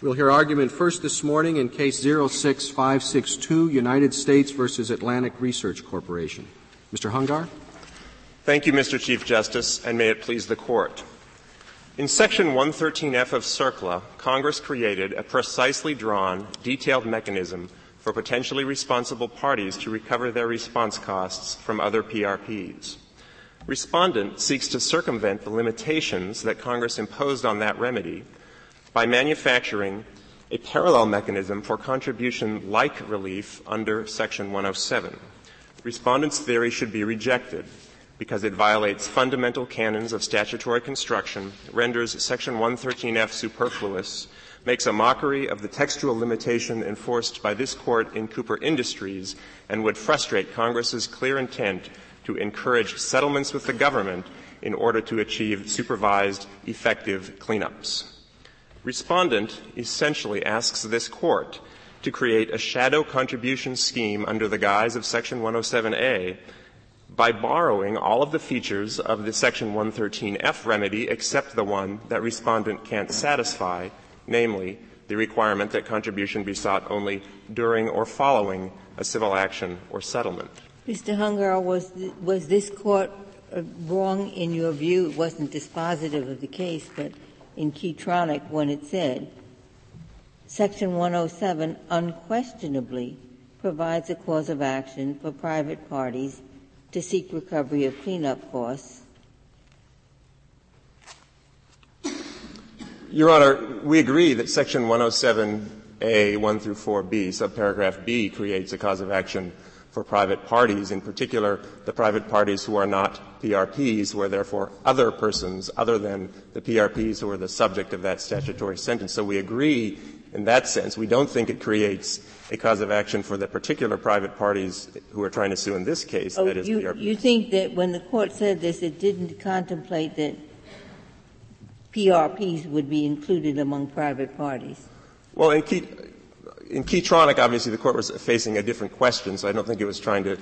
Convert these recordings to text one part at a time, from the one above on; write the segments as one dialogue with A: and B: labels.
A: We'll hear argument first this morning in case 06562, United States versus Atlantic Research Corporation. Mr. Hungar?
B: Thank you, Mr. Chief Justice, and may it please the Court. In Section 113F of CERCLA, Congress created a precisely drawn, detailed mechanism for potentially responsible parties to recover their response costs from other PRPs. Respondent seeks to circumvent the limitations that Congress imposed on that remedy by manufacturing a parallel mechanism for contribution like relief under Section 107. Respondent's theory should be rejected because it violates fundamental canons of statutory construction, renders Section 113F superfluous, makes a mockery of the textual limitation enforced by this court in Cooper Industries, and would frustrate Congress's clear intent to encourage settlements with the government in order to achieve supervised, effective cleanups. Respondent essentially asks this court to create a shadow contribution scheme under the guise of Section 107A by borrowing all of the features of the Section 113F remedy except the one that respondent can't satisfy, namely the requirement that contribution be sought only during or following a civil action or settlement.
C: Mr. Hungar, was, was this court uh, wrong in your view? It wasn't dispositive of the case, but in Keytronic when it said, Section 107 unquestionably provides a cause of action for private parties to seek recovery of cleanup costs.
B: Your Honor, we agree that Section 107A 1 through 4B, subparagraph B, creates a cause of action for private parties, in particular the private parties who are not PRPs, who are therefore other persons other than the PRPs who are the subject of that statutory sentence. So we agree in that sense. We don't think it creates a cause of action for the particular private parties who are trying to sue in this case,
C: oh,
B: that is oh,
C: you,
B: PRPs.
C: You think that when the court said this, it didn't contemplate that PRPs would be included among private parties?
B: Well, in in Keytronic, obviously, the court was facing a different question, so I don't think it was trying to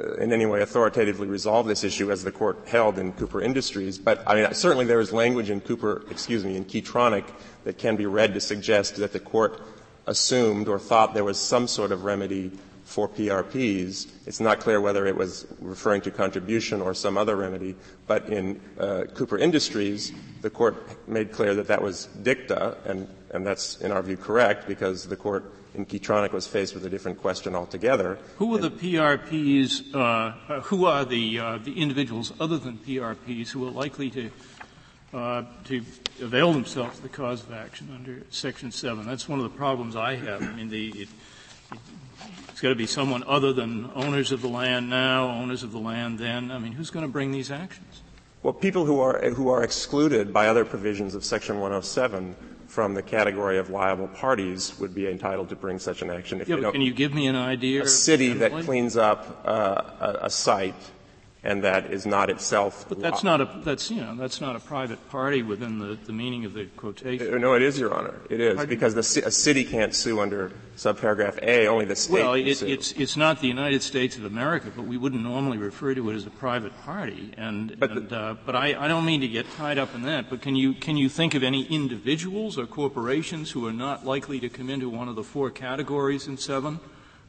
B: uh, in any way authoritatively resolve this issue as the court held in Cooper Industries. But I mean, certainly there is language in Cooper, excuse me, in Keytronic that can be read to suggest that the court assumed or thought there was some sort of remedy for PRPs. It's not clear whether it was referring to contribution or some other remedy, but in uh, Cooper Industries, the court made clear that that was dicta, and, and that's, in our view, correct because the court in Keytronic was faced with a different question altogether.
D: Who are the PRPs, uh, who are the, uh, the individuals other than PRPs who are likely to, uh, to avail themselves of the cause of action under Section 7? That's one of the problems I have. I mean, the, it, it's got to be someone other than owners of the land now, owners of the land then. I mean, who's going to bring these actions?
B: Well, people who are, who are excluded by other provisions of Section 107 from the category of liable parties would be entitled to bring such an action.
D: If yeah, can you give me an idea?
B: A city that cleans up uh, a, a, site and that is not itself.
D: But that's not a that's you know that's not a private party within the, the meaning of the quotation.
B: Uh, no, it is, Your Honor. It is Pardon? because the, a city can't sue under subparagraph A. Only the state.
D: Well,
B: it,
D: it's it's not the United States of America, but we wouldn't normally refer to it as a private party. And but, and, the, uh, but I, I don't mean to get tied up in that. But can you can you think of any individuals or corporations who are not likely to come into one of the four categories in seven,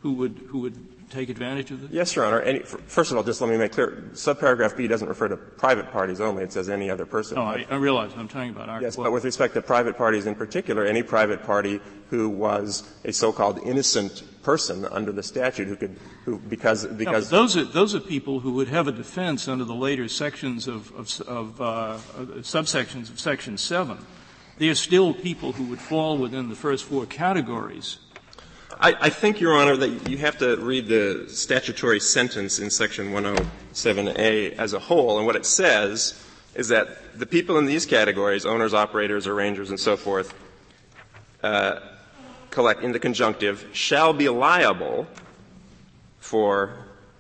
D: who would who would take advantage of this?
B: Yes, Your Honor. Any, first of all, just let me make clear, subparagraph B doesn't refer to private parties only. It says any other person.
D: Oh, I, I realize. I'm talking about our.
B: Yes, but with respect to private parties in particular, any private party who was a so-called innocent person under the statute who could, who, because, because.
D: No, those are, those are people who would have a defense under the later sections of, of, of uh, subsections of Section 7. They are still people who would fall within the first four categories
B: I, I, think, Your Honor, that you have to read the statutory sentence in Section 107A as a whole, and what it says is that the people in these categories, owners, operators, arrangers, and so forth, uh, collect in the conjunctive, shall be liable for,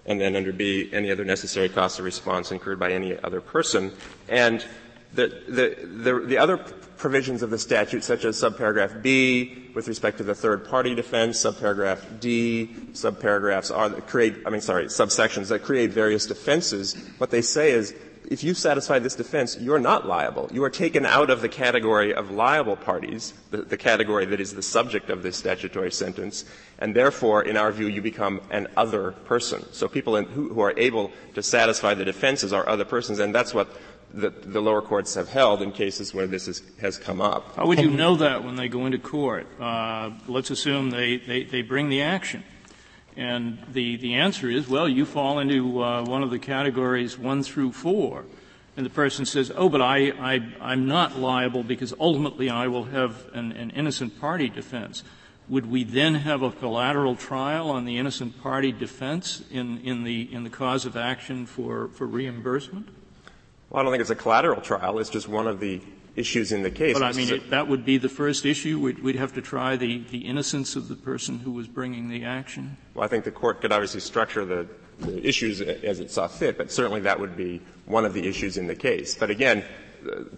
B: and then under B, any other necessary costs of response incurred by any other person. And the, the, the, the other provisions of the statute, such as subparagraph B, with respect to the third party defense, subparagraph D, subparagraphs are that create, I mean, sorry, subsections that create various defenses. What they say is if you satisfy this defense, you're not liable. You are taken out of the category of liable parties, the, the category that is the subject of this statutory sentence, and therefore, in our view, you become an other person. So people in, who, who are able to satisfy the defenses are other persons, and that's what the, the, lower courts have held in cases where this is, has come up.
D: How would you know that when they go into court? Uh, let's assume they, they, they, bring the action. And the, the answer is, well, you fall into uh, one of the categories one through four. And the person says, oh, but I, I, I'm not liable because ultimately I will have an, an innocent party defense. Would we then have a collateral trial on the innocent party defense in, in, the, in the cause of action for, for reimbursement?
B: Well, I don't think it's a collateral trial. It's just one of the issues in the case.
D: But I mean, it, that would be the first issue. We'd, we'd, have to try the, the innocence of the person who was bringing the action.
B: Well, I think the court could obviously structure the, the issues as it saw fit, but certainly that would be one of the issues in the case. But again,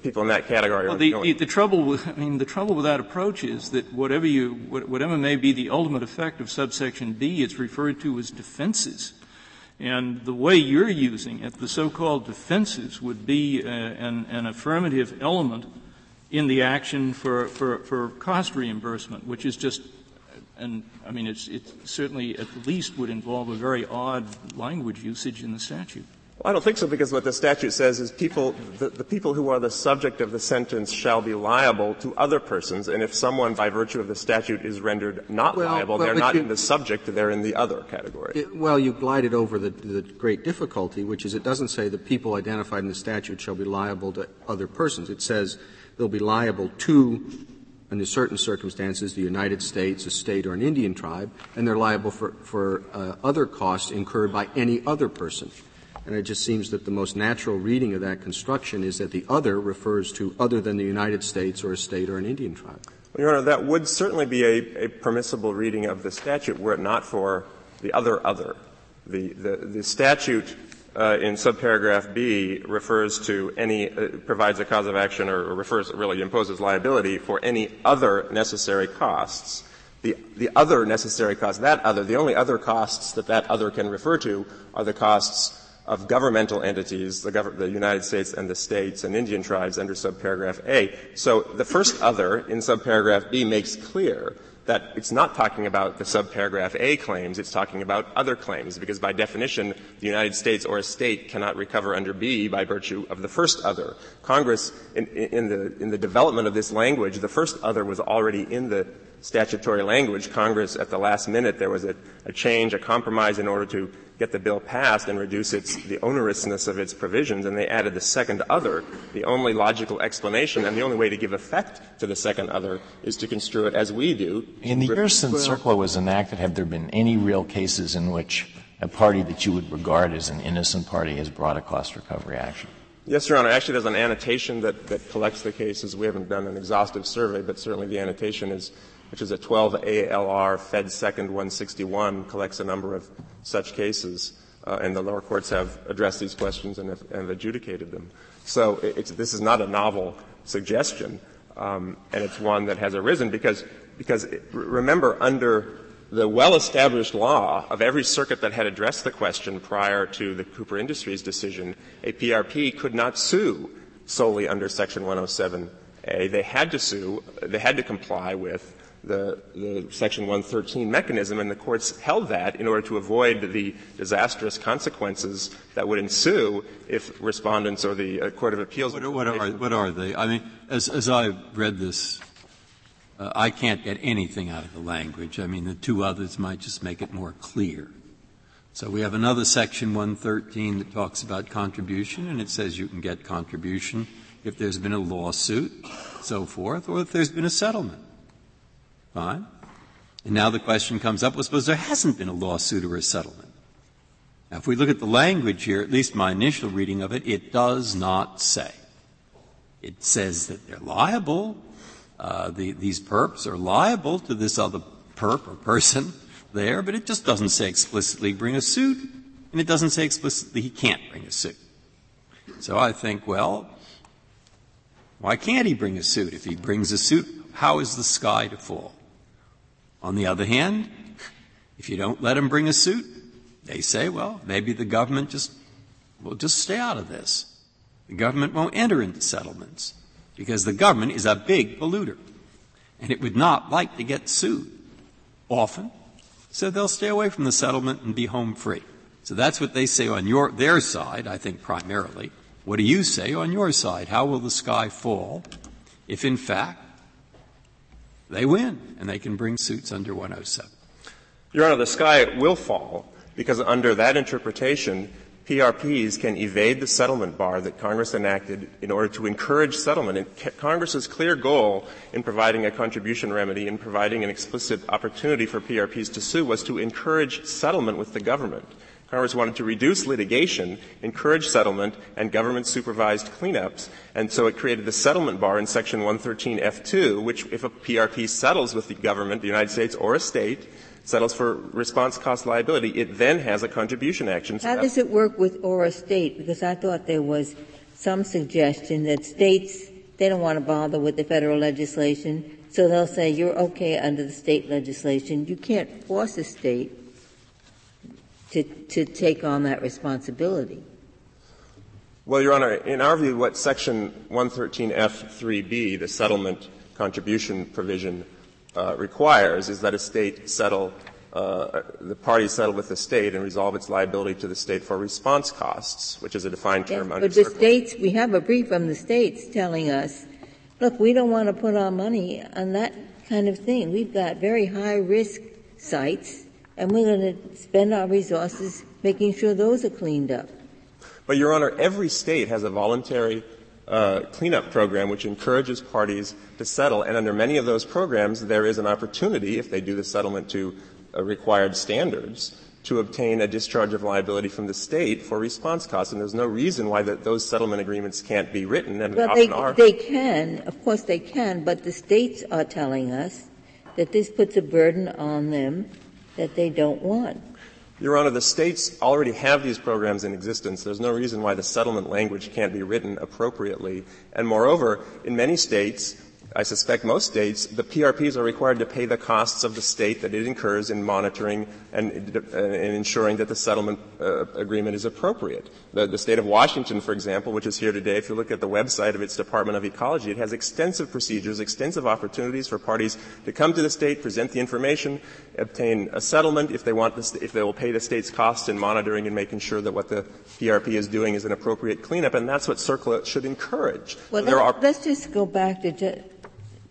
B: people in that category are
D: well, the, the, the, trouble with, I mean, the trouble with that approach is that whatever you, whatever may be the ultimate effect of subsection B, it's referred to as defenses. And the way you're using it, the so-called defenses would be uh, an, an, affirmative element in the action for, for, for cost reimbursement, which is just, and I mean, it certainly at least would involve a very odd language usage in the statute.
B: Well, I don't think so because what the statute says is people, the, the, people who are the subject of the sentence shall be liable to other persons, and if someone by virtue of the statute is rendered not well, liable, they're not you, in the subject, they're in the other category.
A: It, well, you glided over the, the great difficulty, which is it doesn't say the people identified in the statute shall be liable to other persons. It says they'll be liable to under certain circumstances, the United States, a state, or an Indian tribe, and they're liable for, for uh, other costs incurred by any other person. And it just seems that the most natural reading of that construction is that the other refers to other than the United States or a state or an Indian tribe.
B: Well, Your Honor, that would certainly be a, a permissible reading of the statute were it not for the other other. The, the, the statute uh, in subparagraph B refers to any, uh, provides a cause of action or, refers, really imposes liability for any other necessary costs. The, the other necessary costs, that other, the only other costs that that other can refer to are the costs of governmental entities, the, gov- the, United States and the states and Indian tribes under subparagraph A. So the first other in subparagraph B makes clear that it's not talking about the subparagraph A claims, it's talking about other claims, because by definition, the United States or a state cannot recover under B by virtue of the first other. Congress, in, in, the, in the development of this language, the first other was already in the statutory language. Congress, at the last minute, there was a, a change, a compromise in order to get the bill passed and reduce its, the onerousness of its provisions, and they added the second other. The only logical explanation and the only way to give effect to the second other is to construe it as we do.
E: In the years since CERCLA was enacted, have there been any real cases in which a party that you would regard as an innocent party has brought a cost recovery action?
B: Yes, Your Honor. Actually, there's an annotation that, that collects the cases. We haven't done an exhaustive survey, but certainly the annotation is which is a 12 ALR Fed Second 161, collects a number of such cases, uh, and the lower courts have addressed these questions and have, and adjudicated them. So this is not a novel suggestion, um, and it's one that has arisen because because it, remember under the well-established law of every circuit that had addressed the question prior to the Cooper Industries decision, a PRP could not sue solely under Section 107A. They had to sue, they had to comply with the, the Section 113 mechanism, and the courts held that in order to avoid the disastrous consequences that would ensue if respondents or the uh, Court of Appeals.
F: What, what, are, what are they? I mean, as, as I read this, uh, I can't get anything out of the language. I mean, the two others might just make it more clear. So we have another section 113 that talks about contribution, and it says you can get contribution if there's been a lawsuit, so forth, or if there's been a settlement. Fine. And now the question comes up, well, suppose there hasn't been a lawsuit or a settlement. Now, if we look at the language here, at least my initial reading of it, it does not say. It says that they're liable, uh, the, these perps are liable to this other perp or person there, but it just doesn't say explicitly bring a suit, and it doesn't say explicitly he can't bring a suit. So I think, well, why can't he bring a suit? If he brings a suit, how is the sky to fall? On the other hand, if you don't let them bring a suit, they say, well, maybe the government just will just stay out of this. The government won't enter into settlements because the government is a big polluter and it would not like to get sued often, so they'll stay away from the settlement and be home free. So that's what they say on your, their side, I think primarily. What do you say on your side? How will the sky fall if in fact they win and they can bring suits under 107?
B: Your Honor, the sky will fall because under that interpretation, PRPs can evade the settlement bar that Congress enacted in order to encourage settlement. And Congress's clear goal in providing a contribution remedy and providing an explicit opportunity for PRPs to sue was to encourage settlement with the government. Congress wanted to reduce litigation, encourage settlement, and government supervised cleanups. And so it created the settlement bar in section 113F2, which if a PRP settles with the government, the United States or a state, settles for response cost liability, it then has a contribution action.
C: So How does it work with or a state? Because I thought there was some suggestion that states, they don't want to bother with the federal legislation, so they'll say you're okay under the state legislation. You can't force a state to, to take on that responsibility.
B: Well, Your Honor, in our view, what Section 113F3B, the settlement contribution provision, uh, requires is that a state settle, uh, the parties settle with the state and resolve its liability to the state for response costs, which is a defined term
C: yes,
B: under
C: But the states, we have a brief from the states telling us, look, we don't want to put our money on that kind of thing. We've got very high risk sites and we're going to spend our resources making sure those are cleaned up.
B: But Your Honor, every state has a voluntary uh, cleanup program which encourages parties to settle, and under many of those programs, there is an opportunity, if they do the settlement to uh, required standards, to obtain a discharge of liability from the state for response costs, and there's no reason why the, those settlement agreements can't be written, and
C: well,
B: often
C: they,
B: are.
C: They can, of course they can, but the states are telling us that this puts a burden on them that they don't want.
B: Your Honor, the states already have these programs in existence. There's no reason why the settlement language can't be written appropriately. And moreover, in many states, I suspect most states, the PRPs are required to pay the costs of the state that it incurs in monitoring and, uh, and ensuring that the settlement uh, agreement is appropriate. The, the, state of Washington, for example, which is here today, if you look at the website of its Department of Ecology, it has extensive procedures, extensive opportunities for parties to come to the state, present the information, obtain a settlement if they want, the, if they will pay the state's costs in monitoring and making sure that what the PRP is doing is an appropriate cleanup, and that's what CERCLA should encourage.
C: Well, let's, are, let's just go back to. Ju-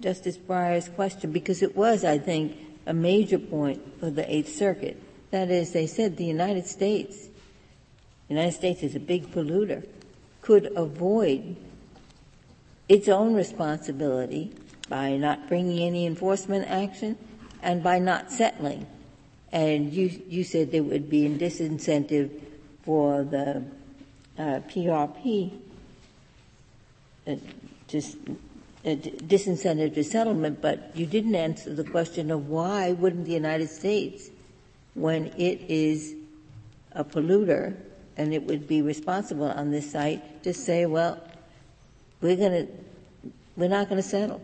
C: Justice Breyer's question because it was, I think, a major point for the Eighth Circuit. That is, they said the United States, the United States is a big polluter, could avoid its own responsibility by not bringing any enforcement action and by not settling. And you, you said there would be a disincentive for the uh, PRP uh, to Uh, disincentive to settlement, but you didn't answer the question of why wouldn't the United States, when it is a polluter and it would be responsible on this site, just say, well, we're going to, we're not going to settle.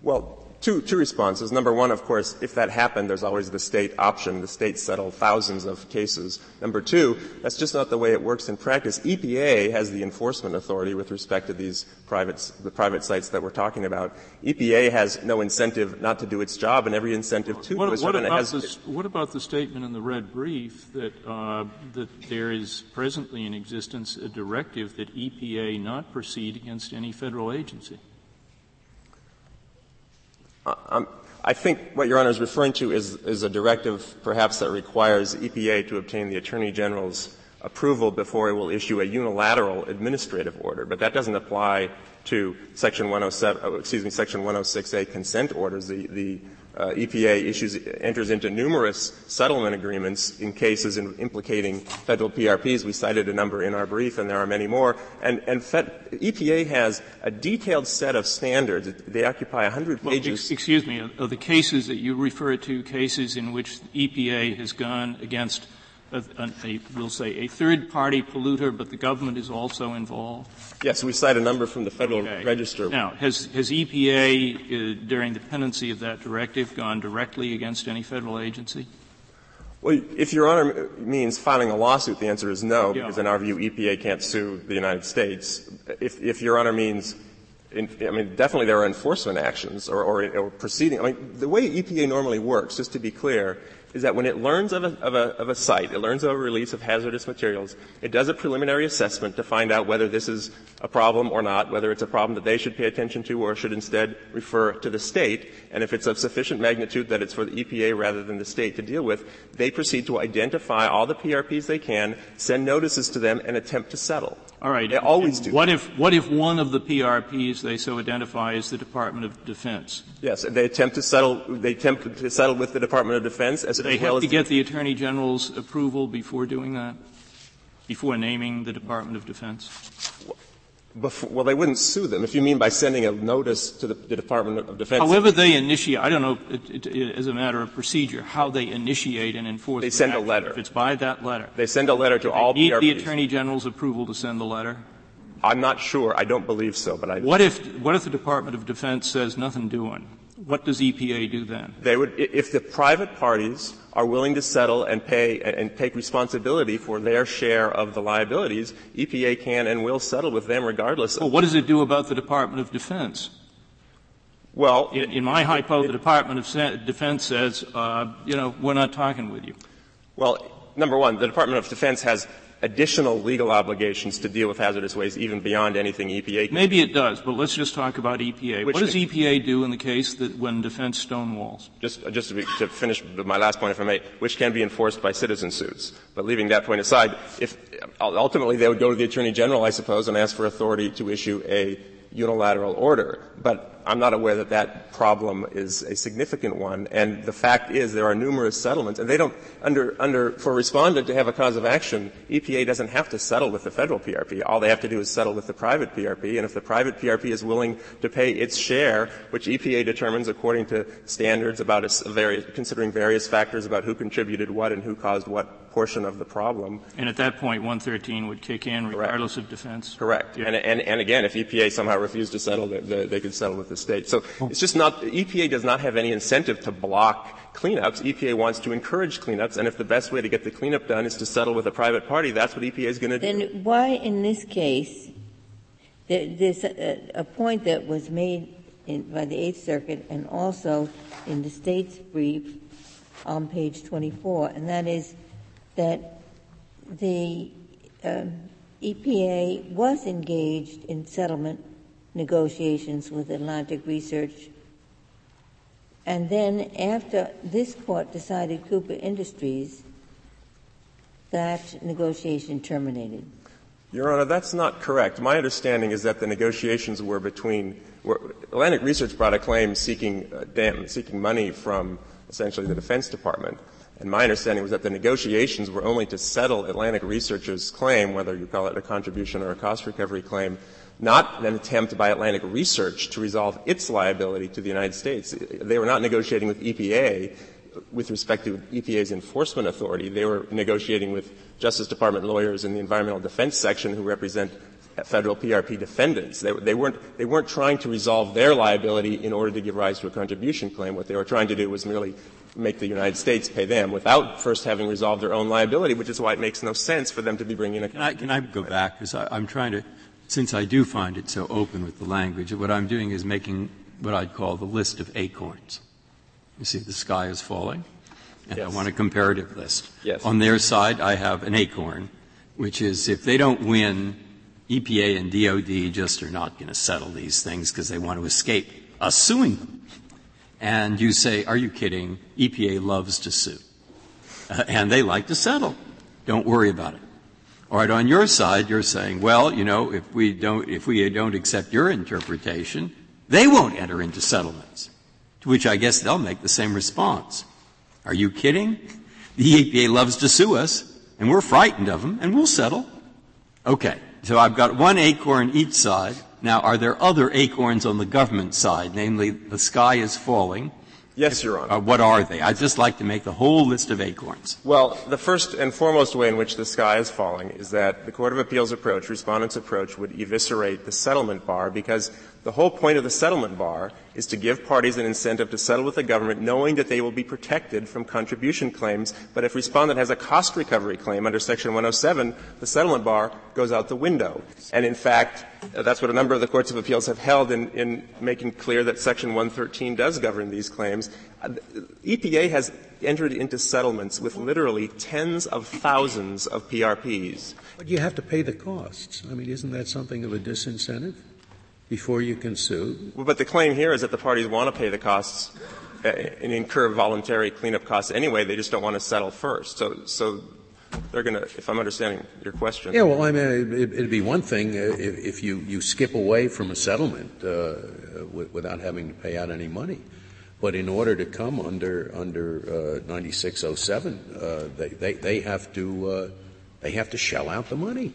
B: Well, two, two responses. Number one, of course, if that happened, there's always the state option. The states settle thousands of cases. Number two, that's just not the way it works in practice. EPA has the enforcement authority with respect to these private, the private sites that we're talking about. EPA has no incentive not to do its job and every incentive to
D: what,
B: do its
D: what
B: job.
D: About the, what about the statement in the red brief that, uh, that there is presently in existence a directive that EPA not proceed against any federal agency?
B: Um, I think what Your Honor is referring to is, is a directive perhaps that requires EPA to obtain the Attorney General's approval before it will issue a unilateral administrative order. But that doesn't apply to Section 107, excuse me, Section 106A consent orders. The, the uh, EPA issues, enters into numerous settlement agreements in cases in, implicating federal PRPs. We cited a number in our brief, and there are many more. And, and Fed, EPA has a detailed set of standards. They occupy 100 pages.
D: Well, excuse me. Are the cases that you refer to cases in which EPA has gone against a, a, we'll say a third party polluter, but the government is also involved?
B: Yes, we cite a number from the Federal
D: okay.
B: Register.
D: Now, has, has EPA, uh, during the pendency of that directive, gone directly against any federal agency?
B: Well, if Your Honor means filing a lawsuit, the answer is no,
D: Yeah.
B: because in our view, EPA can't sue the United States. If, if Your Honor means, in, I mean, definitely there are enforcement actions or, or, or proceeding. I mean, the way EPA normally works, just to be clear, is that when it learns of a, of, a, of a site, it learns of a release of hazardous materials, it does a preliminary assessment to find out whether this is a problem or not, whether it's a problem that they should pay attention to or should instead refer to the state, and if it's of sufficient magnitude that it's for the EPA rather than the state to deal with, they proceed to identify all the PRPs they can, send notices to them, and attempt to settle.
D: All right.
B: They always do.
D: What if, what if one of the PRPs they so identify is the Department of Defense?
B: Yes, they attempt to settle. They attempt to settle with the Department of Defense as,
D: they have to get the Attorney General's approval before doing that? Before naming the Department of Defense?
B: Before, well, they wouldn't sue them. If you mean by sending a notice to the, the Department of Defense,
D: However they initiate, I don't know, it, it, as a matter of procedure, how they initiate and enforce.
B: They
D: the
B: send a letter.
D: If it's by that letter.
B: they send a letter to all
D: Need the Attorney General's approval to send the letter?
B: I'm not sure. I don't believe so, but I.
D: What if, what if the Department of Defense says nothing doing? What does EPA do then?
B: They would, if the private parties are willing to settle and pay and, take responsibility for their share of the liabilities, EPA can and will settle with them regardless.
D: Well, what does it do about the Department of Defense?
B: well,
D: In, in my hypo, the Department of Defense says, uh, you know, we're not talking with you.
B: well, number one, the Department of Defense has additional legal obligations to deal with hazardous waste even beyond anything EPA can.
D: Maybe it does, but let's just talk about EPA.
B: Which
D: what does EPA do in the case that when defense stonewalls?
B: Just, uh, just to, be, to finish my last point, if I may, which can be enforced by citizen suits. But leaving that point aside, if uh, ultimately they would go to the Attorney General, I suppose, and ask for authority to issue a unilateral order. But I'm not aware that that problem is a significant one. And the fact is, there are numerous settlements, and they don't under under for a respondent to have a cause of action. EPA doesn't have to settle with the federal PRP. All they have to do is settle with the private PRP. And if the private PRP is willing to pay its share, which EPA determines according to standards about its various, considering various factors about who contributed what and who caused what portion of the problem,
D: And at that point, 113 would kick in regardless of defense?
B: Correct.
D: Yeah.
B: And, and, and again, if EPA somehow refused to settle, they, they, they could settle with the state. So it's just not, EPA does not have any incentive to block cleanups. EPA wants to encourage cleanups, and if the best way to get the cleanup done is to settle with a private party, that's what EPA is going to do.
C: Then why in this case, there's a, a point that was made in, by the Eighth Circuit and also in the state's brief on page 24, and that is that the um, EPA was engaged in settlement negotiations with Atlantic Research, and then after this court decided Cooper Industries, that negotiation terminated.
B: Your Honor, that's not correct. My understanding is that the negotiations were between Atlantic Research brought a claim seeking uh, dam, seeking money from essentially the Defense Department. And my understanding was that the negotiations were only to settle Atlantic Research's claim, whether you call it a contribution or a cost recovery claim, not an attempt by Atlantic Research to resolve its liability to the United States. They were not negotiating with EPA with respect to EPA's enforcement authority. They were negotiating with Justice Department lawyers in the Environmental Defense section who represent federal PRP defendants. They, they, weren't, they weren't trying to resolve their liability in order to give rise to a contribution claim. What they were trying to do was merely make the United States pay them without first having resolved their own liability, which is why it makes no sense for them to be bringing a.
F: Can I, can I go back? Because I'm trying to, since I do find it so open with the language, what I'm doing is making what I'd call the list of acorns. You see, the sky is falling, and I want a comparative list.
B: Yes.
F: On their side, I have an acorn, which is if they don't win, EPA and DOD just are not going to settle these things because they want to escape us suing them. And you say, are you kidding? EPA loves to sue. Uh, and they like to settle. Don't worry about it. All right, on your side, you're saying, well, you know, if we don't, if we don't accept your interpretation, they won't enter into settlements. To which I guess they'll make the same response. Are you kidding? The EPA loves to sue us, and we're frightened of them, and we'll settle. Okay, so I've got one acorn each side. Now, are there other acorns on the government side? Namely, the sky is falling.
B: Yes, Your Honor.
F: Uh, what are they? I'd just like to make the whole list of acorns.
B: Well, the first and foremost way in which the sky is falling is that the Court of Appeals approach, respondent's approach, would eviscerate the settlement bar because the whole point of the settlement bar is to give parties an incentive to settle with the government knowing that they will be protected from contribution claims. But if respondent has a cost recovery claim under Section 107, the settlement bar goes out the window. And in fact, that's what a number of the courts of appeals have held in, in making clear that Section 113 does govern these claims. EPA has entered into settlements with literally tens of thousands of PRPs.
G: But you have to pay the costs. I mean, isn't that something of a disincentive before you can sue?
B: Well, but the claim here is that the parties want to pay the costs uh, and incur voluntary cleanup costs anyway. They just don't want to settle first. So, so they're going to, if I'm understanding your question.
G: Yeah, well, I mean, it, would be one thing if, if, you, you skip away from a settlement uh, without having to pay out any money. But in order to come under under uh, 9607, uh, they, they, they have to uh, they have to shell out the money.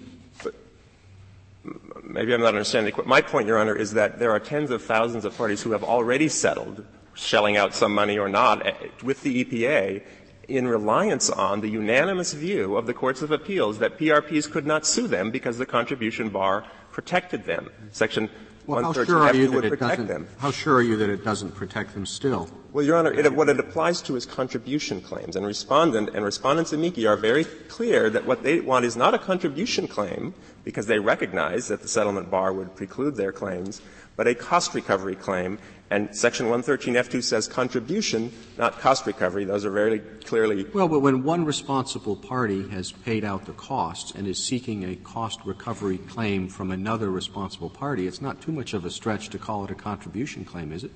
B: Maybe I'm not understanding. My point, Your Honor, is that there are tens of thousands of parties who have already settled, shelling out some money or not, eh, with the EPA in reliance on the unanimous view of the courts of appeals that PRPs could not sue them because the contribution bar protected them. Section
A: well, how sure are you that it doesn't, them. How sure are you that it doesn't protect them still?
B: Well, Your Honor, it, what it applies to is contribution claims, and respondent and respondents amici are very clear that what they want is not a contribution claim because they recognize that the settlement bar would preclude their claims, but a cost recovery claim. And Section 113F2 says contribution, not cost recovery. Those are very clearly.
A: Well, but when one responsible party has paid out the costs and is seeking a cost recovery claim from another responsible party, it's not too much of a stretch to call it a contribution claim, is it?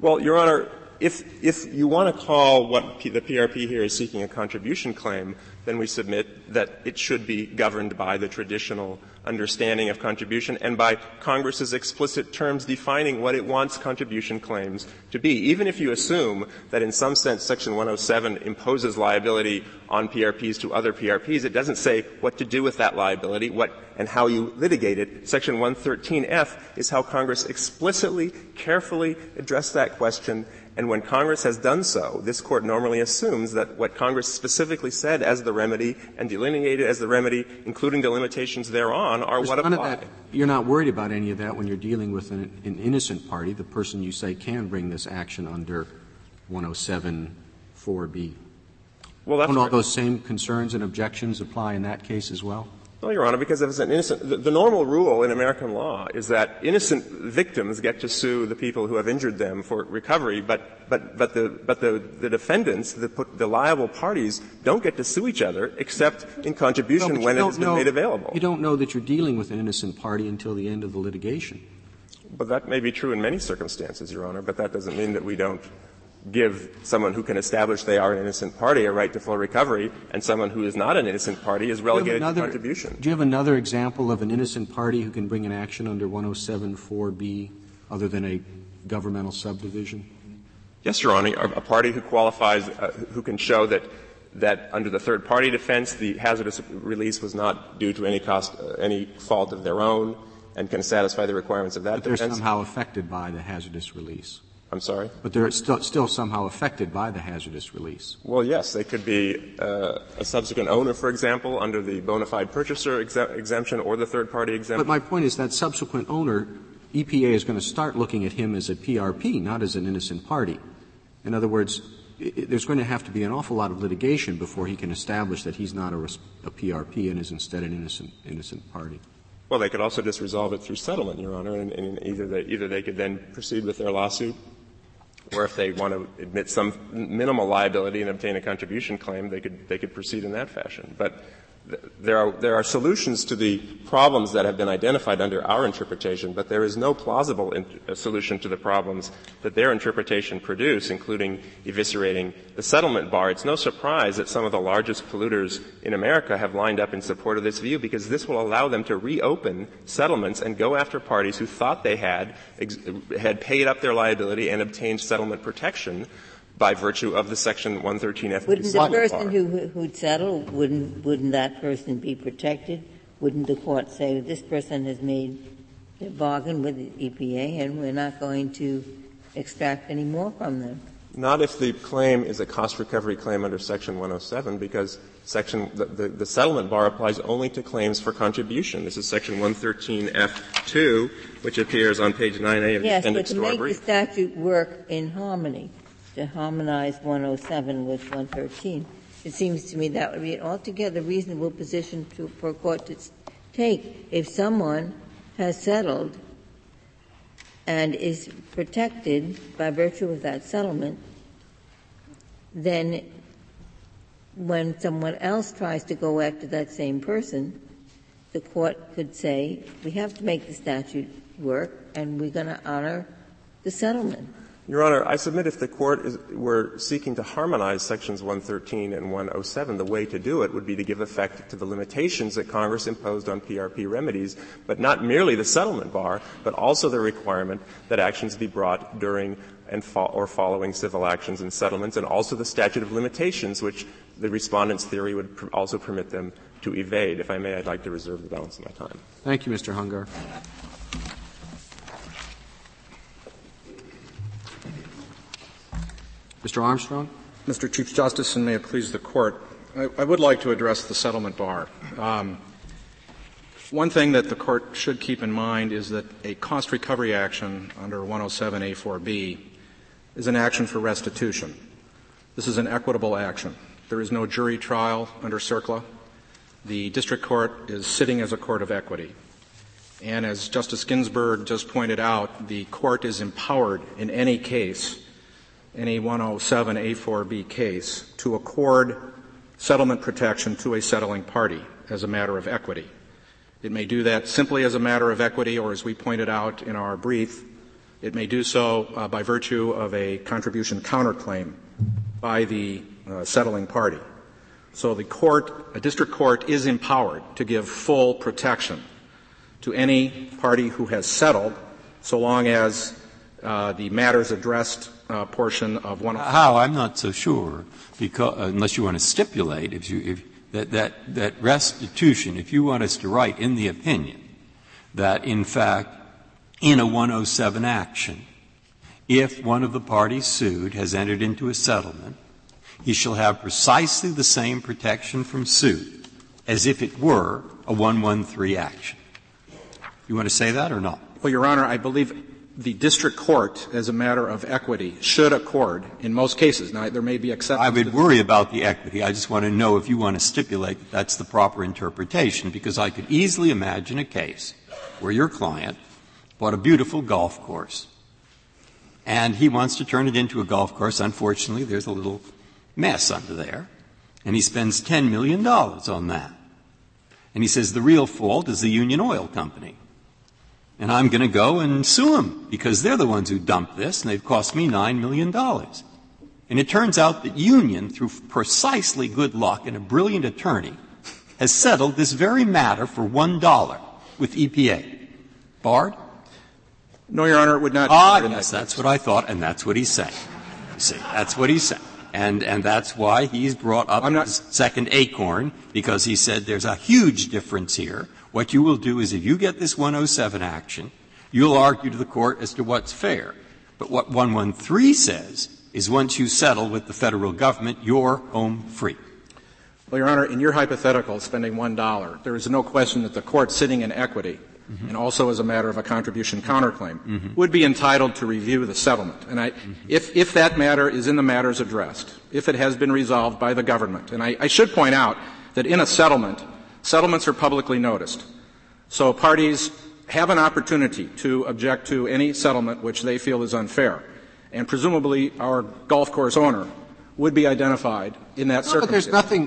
B: Well, Your Honor, if, if you want to call what P, the PRP here is seeking a contribution claim, then we submit that it should be governed by the traditional understanding of contribution and by Congress's explicit terms defining what it wants contribution claims to be. Even if you assume that in some sense Section 107 imposes liability on PRPs to other PRPs, it doesn't say what to do with that liability, what and how you litigate it. Section 113F is how Congress explicitly, carefully addressed that question and when Congress has done so, this court normally assumes that what Congress specifically said as the remedy and delineated as the remedy, including the limitations thereon, are
A: There's
B: what apply.
A: That, you're not worried about any of that when you're dealing with an, an innocent party, the person you say can bring this action under 107 4B.
B: Well, that's
A: Don't all those same concerns and objections apply in that case as well?
B: No, Your Honor, because if it's an innocent, the, the, normal rule in American law is that innocent victims get to sue the people who have injured them for recovery, but, but, but the, but the, the defendants, the, the liable parties, don't get to sue each other except in contribution
A: no,
B: when it's been
A: know,
B: made available.
A: You don't know that you're dealing with an innocent party until the end of the litigation.
B: But that may be true in many circumstances, Your Honor, but that doesn't mean that we don't give someone who can establish they are an innocent party a right to full recovery, and someone who is not an innocent party is relegated
A: another,
B: to contribution.
A: Do you have another example of an innocent party who can bring an action under 107.4b other than a governmental subdivision?
B: Yes, Your Honor. A party who qualifies, uh, who can show that that under the third party defense, the hazardous release was not due to any cost, uh, any fault of their own, and can satisfy the requirements of that
A: but
B: defense.
A: They're somehow affected by the hazardous release.
B: I'm sorry?
A: But they're still, still somehow affected by the hazardous release.
B: Well, yes. They could be uh, a subsequent owner, for example, under the bona fide purchaser exemption or the third party exemption.
A: But my point is that subsequent owner, EPA is going to start looking at him as a PRP, not as an innocent party. In other words, it, there's going to have to be an awful lot of litigation before he can establish that he's not a, a PRP and is instead an innocent, innocent party.
B: Well, they could also just resolve it through settlement, Your Honor, and, and either, they, either they could then proceed with their lawsuit or if they want to admit some minimal liability and obtain a contribution claim, they could, they could proceed in that fashion. But there are, there are solutions to the problems that have been identified under our interpretation, but there is no plausible in, uh, solution to the problems that their interpretation produce, including eviscerating the settlement bar. It's no surprise that some of the largest polluters in America have lined up in support of this view because this will allow them to reopen settlements and go after parties who thought they had, had paid up their liability and obtained settlement protection by virtue of the Section 113F.
C: Wouldn't the person who, who'd settle, wouldn't, wouldn't that person be protected? Wouldn't the court say, this person has made a bargain with the EPA and we're not going to extract any more from them?
B: Not if the claim is a cost recovery claim under Section 107, because section the, the, the, settlement bar applies only to claims for contribution. This is Section 113F2, which appears on page 9A of
C: yes,
B: the appendix to our brief.
C: Yes, but to make the statute work in harmony, to harmonize 107 with 113, it seems to me that would be an altogether reasonable position to, for a court to take if someone has settled and is protected by virtue of that settlement, then when someone else tries to go after that same person, the court could say, we have to make the statute work and we're going to honor the settlement.
B: Your Honor, I submit if the court is, were seeking to harmonize sections 113 and 107, the way to do it would be to give effect to the limitations that Congress imposed on PRP remedies, but not merely the settlement bar, but also the requirement that actions be brought during and fo- or following civil actions and settlements, and also the statute of limitations, which the respondent's theory would pr- also permit them to evade. If I may, I'd like to reserve the balance of my time.
A: Thank you, Mr. Hungar. Mr. Armstrong?
H: Mr. Chief Justice, and may it please the Court, I, I would like to address the settlement bar. Um, one thing that the Court should keep in mind is that a cost recovery action under 107A4B is an action for restitution. This is an equitable action. There is no jury trial under CERCLA. The district court is sitting as a court of equity. And as Justice Ginsburg just pointed out, the court is empowered in any case any 107A4B case to accord settlement protection to a settling party as a matter of equity. It may do that simply as a matter of equity, or as we pointed out in our brief, it may do so uh, by virtue of a contribution counterclaim by the uh, settling party. So the court, a district court, is empowered to give full protection to any party who has settled, so long as uh, the matters addressed uh, portion of one.
F: How? I'm not so sure, because unless you want to stipulate if you, if, that, that, that restitution, if you want us to write in the opinion that in fact in a 107 action, if one of the parties sued has entered into a settlement, he shall have precisely the same protection from suit as if it were a 113 action. You want to say that or not?
H: Well, Your Honor, I believe the district court, as a matter of equity, should accord in most cases. Now, there may be exceptions.
F: I would worry about the equity. I just want to know if you want to stipulate that that's the proper interpretation, because I could easily imagine a case where your client bought a beautiful golf course, and he wants to turn it into a golf course. Unfortunately, there's a little mess under there, and he spends $10 million on that. And he says the real fault is the Union Oil Company and I'm going to go and sue them because they're the ones who dumped this and they've cost me $9 million. And it turns out that Union, through precisely good luck and a brilliant attorney, has settled this very matter for $1 with EPA. Barred?
H: No, Your Honor, it would not.
F: Ah, yes, that's what I thought, and that's what he's saying. You see, that's what he's saying. And, and that's why he's brought up
H: not,
F: his second acorn, because he said there's a huge difference here what you will do is if you get this 107 action, you'll argue to the court as to what's fair. But what 113 says is once you settle with the federal government, you're home free.
H: Well, Your Honor, in your hypothetical, spending one dollar, there is no question that the court sitting in equity, mm-hmm. and also as a matter of a contribution counterclaim, mm-hmm. would be entitled to review the settlement. And I, mm-hmm. if, if that matter is in the matters addressed, if it has been resolved by the government, and I, I should point out that in a settlement, Settlements are publicly noticed. So parties have an opportunity to object to any settlement which they feel is unfair. And presumably our golf course owner would be identified in that
A: no,
H: circumstance.
A: But there's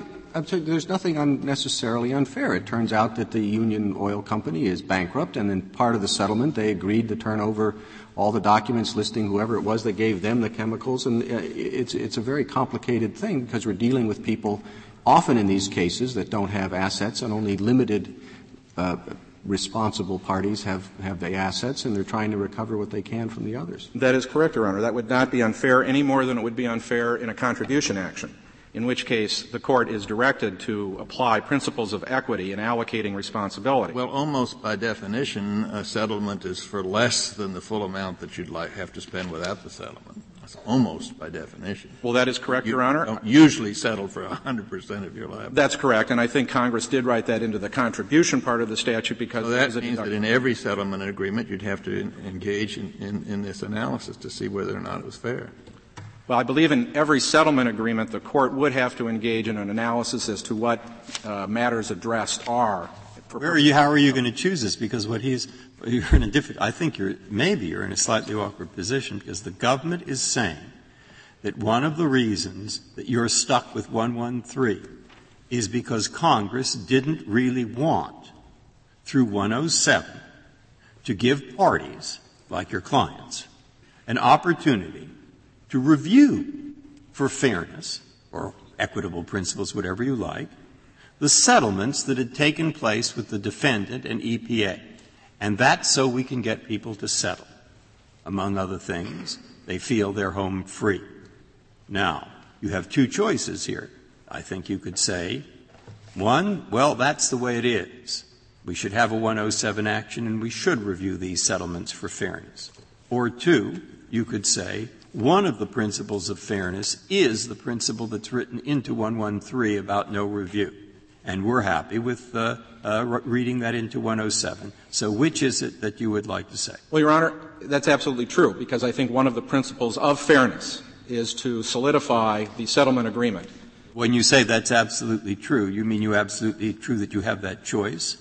A: nothing, there's nothing unnecessarily unfair. It turns out that the Union Oil Company is bankrupt, and in part of the settlement they agreed to turn over all the documents listing whoever it was that gave them the chemicals, and uh, it's, it's a very complicated thing because we're dealing with people often in these cases that don't have assets and only limited uh, responsible parties have, have the assets and they're trying to recover what they can from the others.
H: That is correct, Your Honor. That would not be unfair any more than it would be unfair in a contribution action, in which case the court is directed to apply principles of equity in allocating responsibility.
I: Well, almost by definition, a settlement is for less than the full amount that you'd like, have to spend without the settlement. Costs, almost by definition.
H: Well, that is correct,
I: you
H: Your Honor.
I: Don't usually settle for 100% of your liability.
H: That's correct, and I think Congress did write that into the contribution part of the statute because
I: so that means that in every settlement agreement you'd have to engage in, in, in this analysis to see whether or not it was fair.
H: Well, I believe in every settlement agreement the court would have to engage in an analysis as to what uh, matters addressed are.
F: Where are you, how are you going to choose this? Because what he's, you're in a difficult, I think you're, maybe you're in a slightly awkward position because the government is saying that one of the reasons that you're stuck with 113 is because Congress didn't really want, through 107, to give parties, like your clients, an opportunity to review for fairness or equitable principles, whatever you like, the settlements that had taken place with the defendant and EPA. And that's so we can get people to settle. Among other things, they feel they're home free. Now, you have two choices here. I think you could say, one, well, that's the way it is. We should have a 107 action and we should review these settlements for fairness. Or two, you could say, one of the principles of fairness is the principle that's written into 113 about no review. And we're happy with uh, uh, reading that into 107. So which is it that you would like to say?
H: Well, Your Honor, that's absolutely true because I think one of the principles of fairness is to solidify the settlement agreement.
F: When you say that's absolutely true, you mean you absolutely true that you have that choice?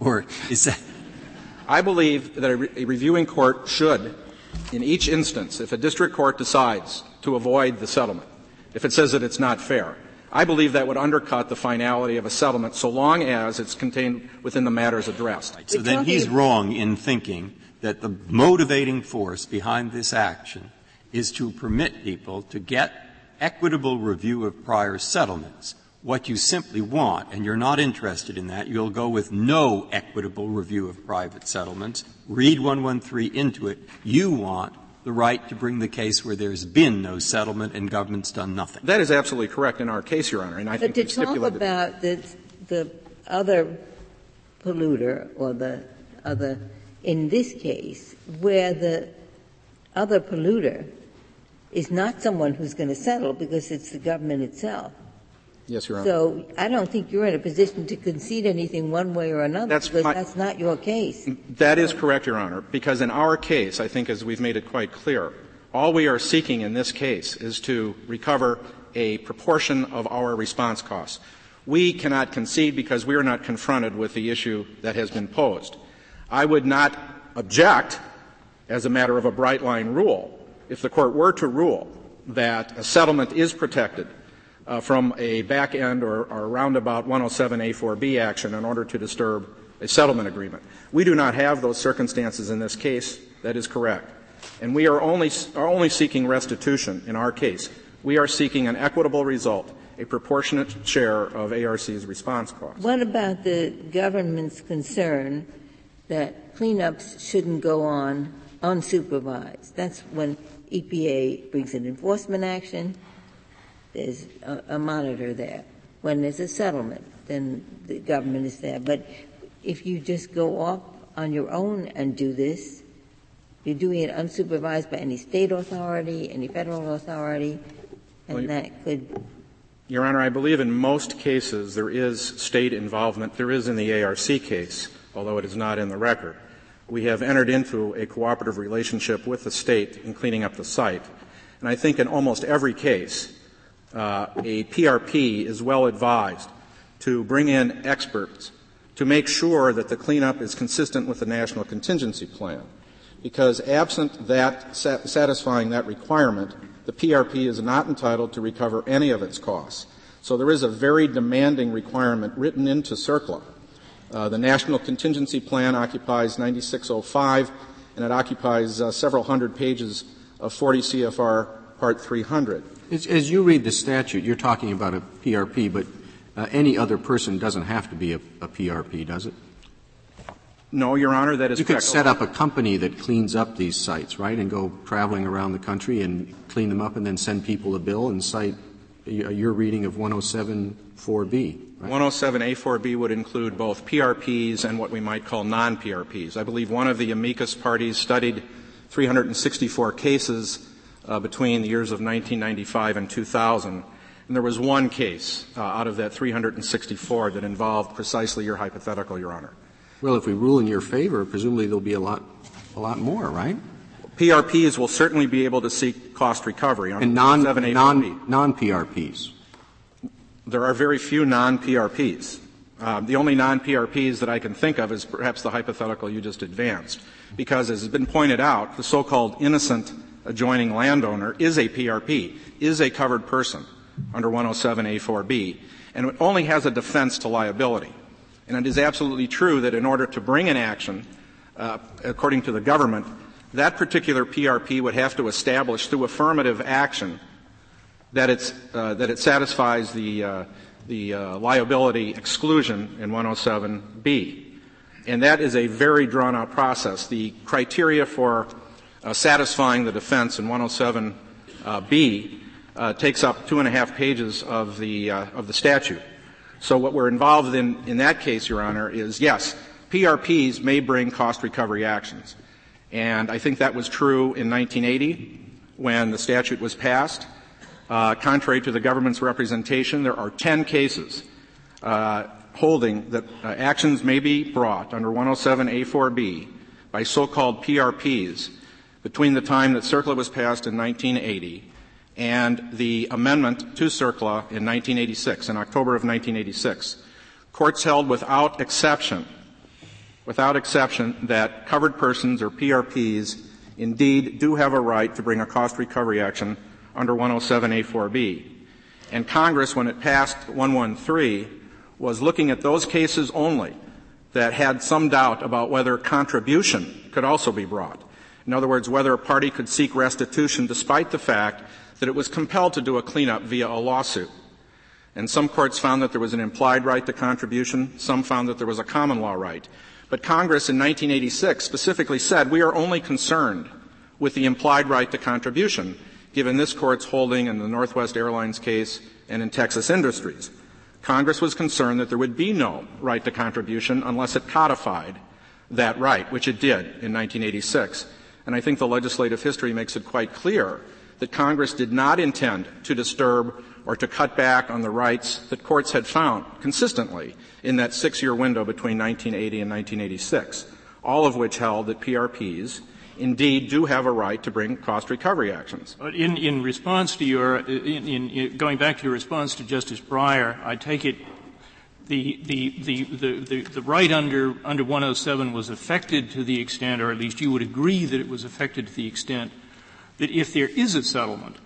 F: Or is that?
H: I believe that a, re- a reviewing court should in each instance, if a district court decides to avoid the settlement, if it says that it's not fair, I believe that would undercut the finality of a settlement so long as it's contained within the matters addressed.
F: Right. So then he's wrong in thinking that the motivating force behind this action is to permit people to get equitable review of prior settlements what you simply want, and you're not interested in that, you'll go with no equitable review of private settlements, read 113 into it. You want the right to bring the case where there's been no settlement and government's done nothing.
H: That is absolutely correct in our case, Your Honor, and I
C: but
H: think
C: to talk about the, the other polluter or the other, in this case, where the other polluter is not someone who's going to settle because it's the government itself.
H: Yes, Your
C: Honor. So I don't think you're in a position to concede anything one way or another
H: that's
C: because
H: my,
C: that's not your case.
H: That is correct, Your Honor, because in our case, I think as we've made it quite clear, all we are seeking in this case is to recover a proportion of our response costs. We cannot concede because we are not confronted with the issue that has been posed. I would not object as a matter of a bright line rule if the court were to rule that a settlement is protected uh, from a back end or, or roundabout 107A4B action in order to disturb a settlement agreement. We do not have those circumstances in this case. That is correct. And we are only, are only seeking restitution in our case. We are seeking an equitable result, a proportionate share of ARC's response costs.
C: What about the government's concern that cleanups shouldn't go on unsupervised? That's when EPA brings an enforcement action there's a, a monitor there. When there's a settlement, then the government is there. But if you just go off on your own and do this, you're doing it unsupervised by any state authority, any federal authority, and well, that could.
H: Your Honor, I believe in most cases there is state involvement. There is in the ARC case, although it is not in the record. We have entered into a cooperative relationship with the state in cleaning up the site. And I think in almost every case, uh, a PRP is well advised to bring in experts to make sure that the cleanup is consistent with the national contingency plan. Because absent that satisfying that requirement, the PRP is not entitled to recover any of its costs. So there is a very demanding requirement written into CERCLA. Uh, the National Contingency Plan occupies 9605, and it occupies uh, several hundred pages of 40 CFR Part 300.
A: As, as, you read the statute, you're talking about a PRP, but uh, any other person doesn't have to be a, a, PRP, does it?
H: No, Your Honor, that is
A: You
H: correct.
A: could set up a company that cleans up these sites, right, and go traveling around the country and clean them up and then send people a bill and cite your reading of 107.4b. Right?
H: 107A4B would include both PRPs and what we might call non-PRPs. I believe one of the amicus parties studied 364 cases uh, between the years of 1995 and 2000. And there was one case uh, out of that 364 that involved precisely your hypothetical, Your Honor.
A: Well, if we rule in your favor, presumably there'll be a lot, a lot more, right?
H: PRPs will certainly be able to seek cost recovery on
A: and non, non, non-PRPs.
H: There are very few non-PRPs. Uh, the only non-PRPs that I can think of is perhaps the hypothetical you just advanced, because as has been pointed out, the so-called innocent adjoining landowner is a PRP, is a covered person under 107A4B, and it only has a defense to liability. And it is absolutely true that in order to bring an action, uh, according to the government, that particular PRP would have to establish through affirmative action that, it's, uh, that it satisfies the, uh, the uh, liability exclusion in 107B. And that is a very drawn out process. The criteria for satisfying the defense in 107B uh, takes up two and a half pages of the, uh, of the statute. So what we're involved in in that case, Your Honor, is yes, PRPs may bring cost recovery actions. And I think that was true in 1980 when the statute was passed. Uh, contrary to the government's representation, there are 10 cases uh, holding that uh, actions may be brought under 107A4B by so-called PRPs between the time that CERCLA was passed in 1980 and the amendment to CERCLA in 1986, in October of 1986. Courts held without exception, without exception that covered persons or PRPs indeed do have a right to bring a cost recovery action under 107A4B. And Congress, when it passed 113, was looking at those cases only that had some doubt about whether contribution could also be brought. In other words, whether a party could seek restitution despite the fact that it was compelled to do a cleanup via a lawsuit. And some courts found that there was an implied right to contribution. Some found that there was a common law right. But Congress in 1986 specifically said we are only concerned with the implied right to contribution, given this court's holding in the Northwest Airlines case and in Texas Industries. Congress was concerned that there would be no right to contribution unless it codified that right, which it did in 1986. And I think the legislative history makes it quite clear that Congress did not intend to disturb or to cut back on the rights that courts had found consistently in that six year window between 1980 and 1986, all of which held that PRPs indeed do have a right to bring cost recovery actions.
D: In, in response to your, in, in, going back to your response to Justice Breyer, I take it the, the, the, the, the, right under, under 107 was affected to the extent, or at least you would agree that it was affected to the extent that if there is a settlement,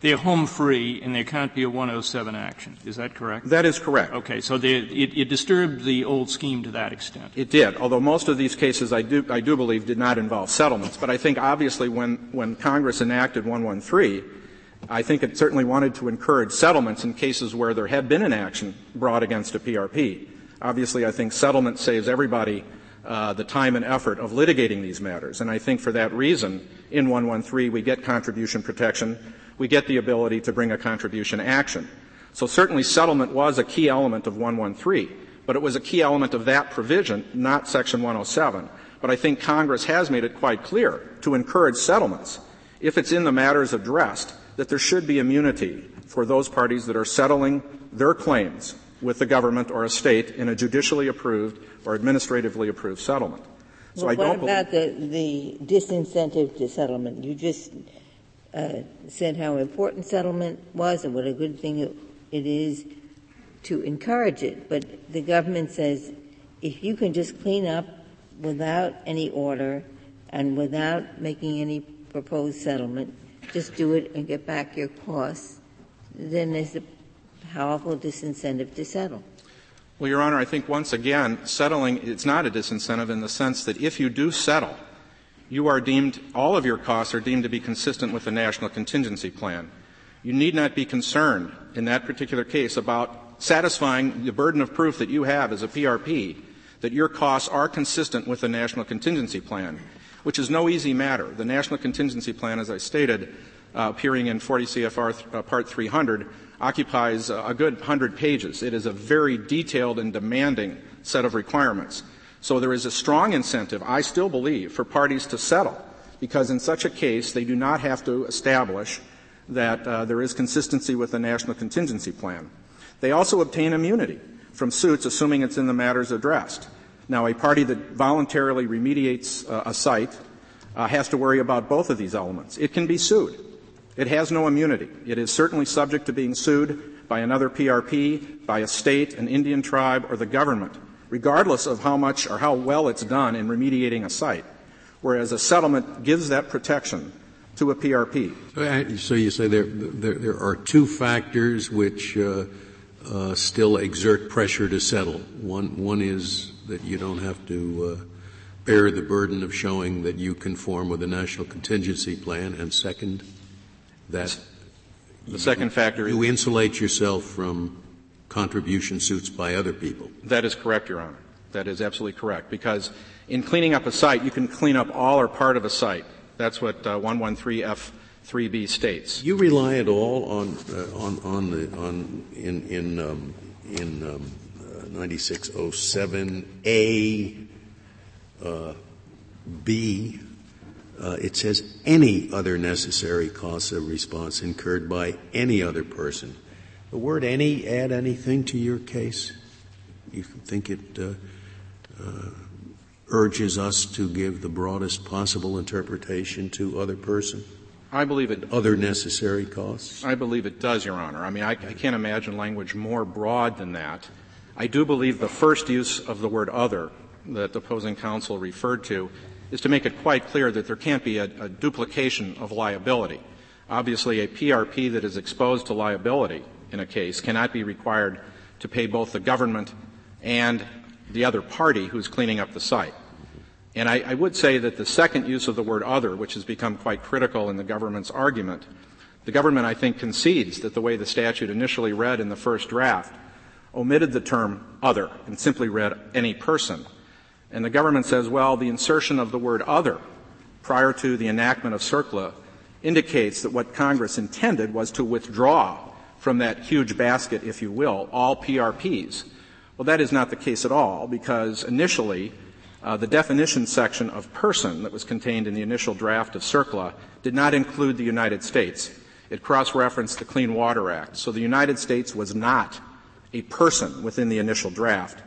D: they're home free and there can't be a 107 action. Is that correct?
H: That is correct.
D: Okay, so they, it, it, disturbed the old scheme to that extent.
H: It did, although most of these cases I do, I do believe did not involve settlements. But I think obviously when, when Congress enacted 113, I think it certainly wanted to encourage settlements in cases where there had been an action brought against a PRP. Obviously, I think settlement saves everybody uh, the time and effort of litigating these matters. And I think for that reason, in 113, we get contribution protection. We get the ability to bring a contribution action. So certainly settlement was a key element of 113, but it was a key element of that provision, not Section 107. But I think Congress has made it quite clear to encourage settlements, if it's in the matters addressed, that there should be immunity for those parties that are settling their claims with the government or a state in a judicially approved or administratively approved settlement.
C: So well, I don't. What about the, the disincentive to settlement? You just uh, said how important settlement was and what a good thing it, it is to encourage it. But the government says if you can just clean up without any order and without making any proposed settlement, just do it and get back your costs, then there's a powerful disincentive to settle.
H: Well, Your Honor, I think once again, settling, it's not a disincentive in the sense that if you do settle, you are deemed, all of your costs are deemed to be consistent with the National Contingency Plan. You need not be concerned in that particular case about satisfying the burden of proof that you have as a PRP that your costs are consistent with the National Contingency Plan, which is no easy matter. The National Contingency Plan, as I stated, uh, appearing in 40 CFR th- uh, Part 300, occupies a good hundred pages. It is a very detailed and demanding set of requirements. So there is a strong incentive, I still believe, for parties to settle because in such a case they do not have to establish that uh, there is consistency with the national contingency plan. They also obtain immunity from suits assuming it's in the matters addressed. Now, a party that voluntarily remediates uh, a site uh, has to worry about both of these elements. It can be sued. It has no immunity. It is certainly subject to being sued by another PRP, by a state, an Indian tribe, or the government, regardless of how much or how well it's done in remediating a site. Whereas a settlement gives that protection to a PRP.
G: So, uh, so you say there, there, there, are two factors which uh, uh, still exert pressure to settle. One, one is that you don't have to uh, bear the burden of showing that you conform with the national contingency plan, and second, that
H: the second factor
G: you insulate yourself from contribution suits by other people.
H: That is correct, Your Honor. That is absolutely correct. Because in cleaning up a site, you can clean up all or part of a site. That's what uh, 113F3B states.
G: You rely at all on uh, on on the on in in um, in um, 9607A uh, B, uh, it says any other necessary costs of response incurred by any other person. The word any add anything to your case? You think it uh, uh, urges us to give the broadest possible interpretation to other person?
H: I believe it.
G: Other necessary costs?
H: I believe it does, Your Honor. I mean, I, I can't imagine language more broad than that. I do believe the first use of the word other that the opposing counsel referred to is to make it quite clear that there can't be a, a duplication of liability. Obviously, a PRP that is exposed to liability in a case cannot be required to pay both the government and the other party who's cleaning up the site. And I, I, would say that the second use of the word other, which has become quite critical in the government's argument, the government, I think, concedes that the way the statute initially read in the first draft omitted the term other and simply read any person. And the government says, well, the insertion of the word other prior to the enactment of CERCLA indicates that what Congress intended was to withdraw from that huge basket, if you will, all PRPs. Well, that is not the case at all because initially uh, the definition section of person that was contained in the initial draft of CERCLA did not include the United States. It cross-referenced the Clean Water Act. So the United States was not a person within the initial draft.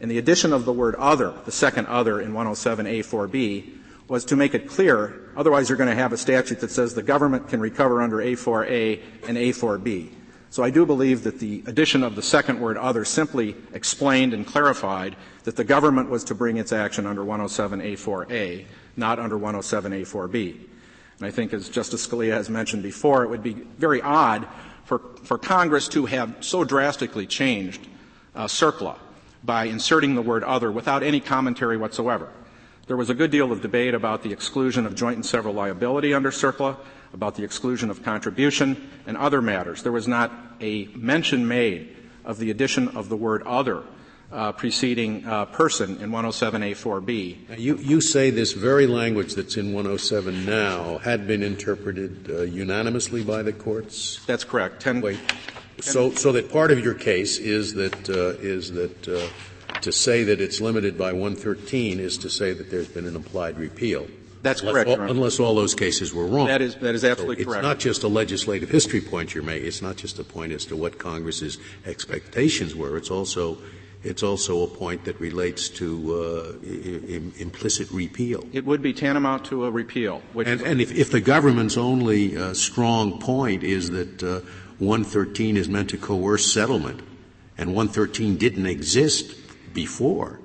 H: And the addition of the word other, the second other in 107A4B, was to make it clear, otherwise you're going to have a statute that says the government can recover under A4A and A4B. So I do believe that the addition of the second word other simply explained and clarified that the government was to bring its action under 107A4A, not under 107A4B. And I think as Justice Scalia has mentioned before, it would be very odd for, for Congress to have so drastically changed uh, CERCLA by inserting the word other without any commentary whatsoever. There was a good deal of debate about the exclusion of joint and several liability under CERCLA, about the exclusion of contribution, and other matters. There was not a mention made of the addition of the word other uh, preceding uh, person in 107A4B.
G: You, you, say this very language that's in 107 now had been interpreted uh, unanimously by the courts?
H: That's correct. Ten,
G: Wait. So, so that part of your case is that, uh, is that uh, to say that it's limited by 113 is to say that there's been an implied repeal.
H: That's
G: unless
H: correct.
G: All, unless all those cases were wrong.
H: That is, that is absolutely
G: so
H: correct.
G: It's not just a legislative history point you're making. It's not just a point as to what Congress's expectations were. It's also it's also a point that relates to uh, I- implicit repeal.
H: It would be tantamount to a repeal.
G: and, and if, if, the government's only uh, strong point is that uh, 113 is meant to coerce settlement, and 113 didn't exist before,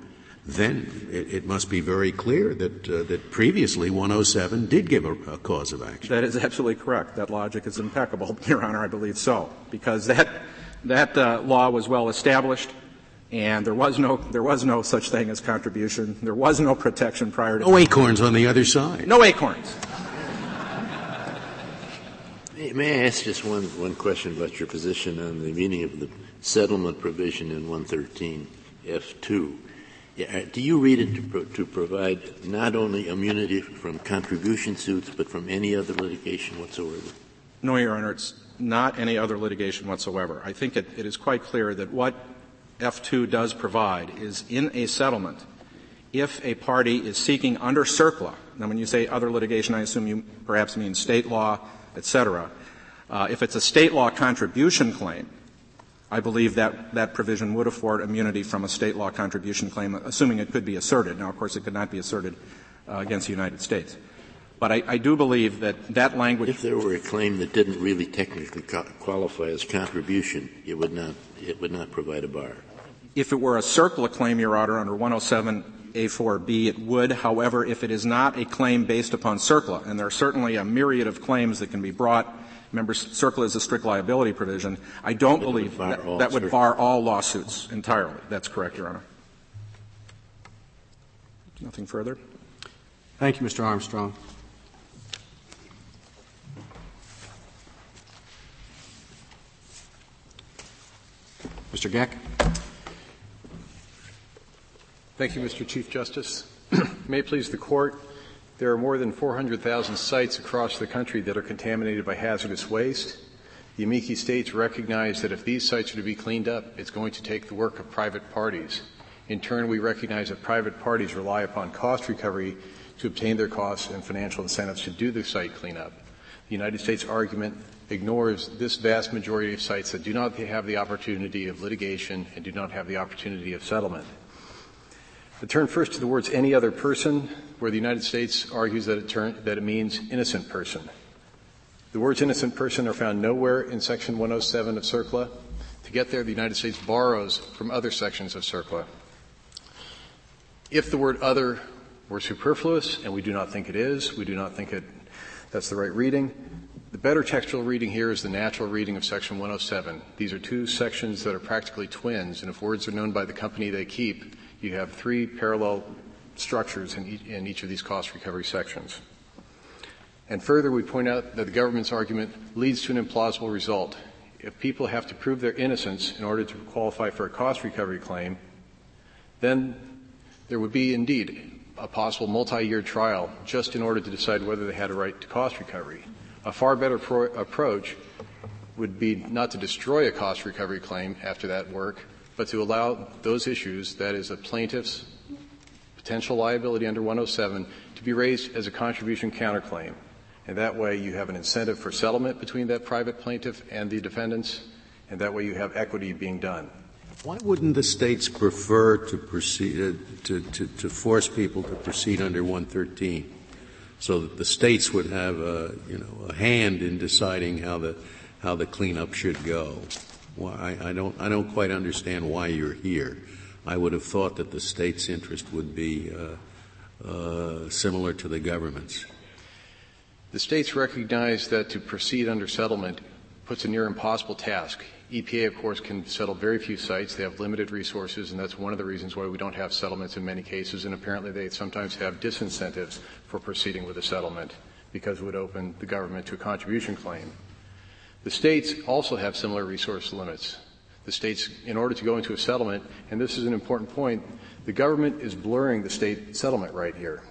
G: then it, it must be very clear that uh, that previously 107 did give a, a, cause of action.
H: That is absolutely correct. That logic is impeccable, Your Honor. I believe so, because that that uh, law was well established and there was no there was no such thing as contribution. There was no protection prior to
G: no acorns on the other side.
H: No acorns.
J: May I ask just one one question about your position on the meaning of the settlement provision in 113 F2? Yeah, uh, do you read it to, pro- to provide not only immunity from contribution suits, but from any other litigation whatsoever?
H: No, Your Honor, it's not any other litigation whatsoever. I think it, it is quite clear that what F2 does provide is in a settlement, if a party is seeking under CERCLA Now, when you say other litigation, I assume you perhaps mean state law, et cetera. Uh, if it's a state law contribution claim, I believe that that provision would afford immunity from a state law contribution claim, assuming it could be asserted. Now, of course, it could not be asserted uh, against the United States. But I, I, do believe that that language.
J: If there were a claim that didn't really technically co- qualify as contribution, it would not it would not provide a bar.
H: If it were a CERCLA claim, Your Honor, under 107A4B, it would. However, if it is not a claim based upon CERCLA, and there are certainly a myriad of claims that can be brought Remember, CERCLA is a strict liability provision. I don't it believe would that, that would bar all lawsuits entirely. That's correct, Your Honor. Nothing further?
A: Thank you, Mr. Armstrong. Mr. Geck.
K: Thank you, Mr. Chief Justice. May it please the Court, there are more than 400,000 sites across the country that are contaminated by hazardous waste. The amici states recognize that if these sites are to be cleaned up, it's going to take the work of private parties. In turn, we recognize that private parties rely upon cost recovery to obtain their costs and financial incentives to do the site cleanup. The United States argument ignores this vast majority of sites that do not have the opportunity of litigation and do not have the opportunity of settlement. To turn first to the words any other person, where the United States argues that it, turn, that it means innocent person. The words innocent person are found nowhere in Section 107 of CERCLA. To get there, the United States borrows from other sections of CERCLA. If the word other were superfluous, and we do not think it is, we do not think it, that's the right reading, the better textual reading here is the natural reading of Section 107. These are two sections that are practically twins, and if words are known by the company they keep, you have three parallel structures in each, in each of these cost recovery sections. And further, we point out that the government's argument leads to an implausible result. If people have to prove their innocence in order to qualify for a cost recovery claim, then there would be indeed a possible multi-year trial just in order to decide whether they had a right to cost recovery. A far better pro- approach would be not to destroy a cost recovery claim after that work, but to allow those issues, that is, a plaintiff's potential liability under 107, to be raised as a contribution counterclaim. And that way you have an incentive for settlement between that private plaintiff and the defendants, and that way you have equity being done.
G: Why wouldn't the states prefer to proceed uh, to, to, to force people to proceed under 113? so that the states would have a, you know, a hand in deciding how the, how the cleanup should go. Well, I, I, don't, I don't quite understand why you're here. I would have thought that the state's interest would be uh, uh, similar to the government's.
K: The states recognize that to proceed under settlement puts a near impossible task. EPA, of course, can settle very few sites. They have limited resources, and that's one of the reasons why we don't have settlements in many cases. And apparently, they sometimes have disincentives for proceeding with a settlement because it would open the government to a contribution claim. The states also have similar resource limits. The states, in order to go into a settlement, and this is an important point, the government is blurring the state settlement right here.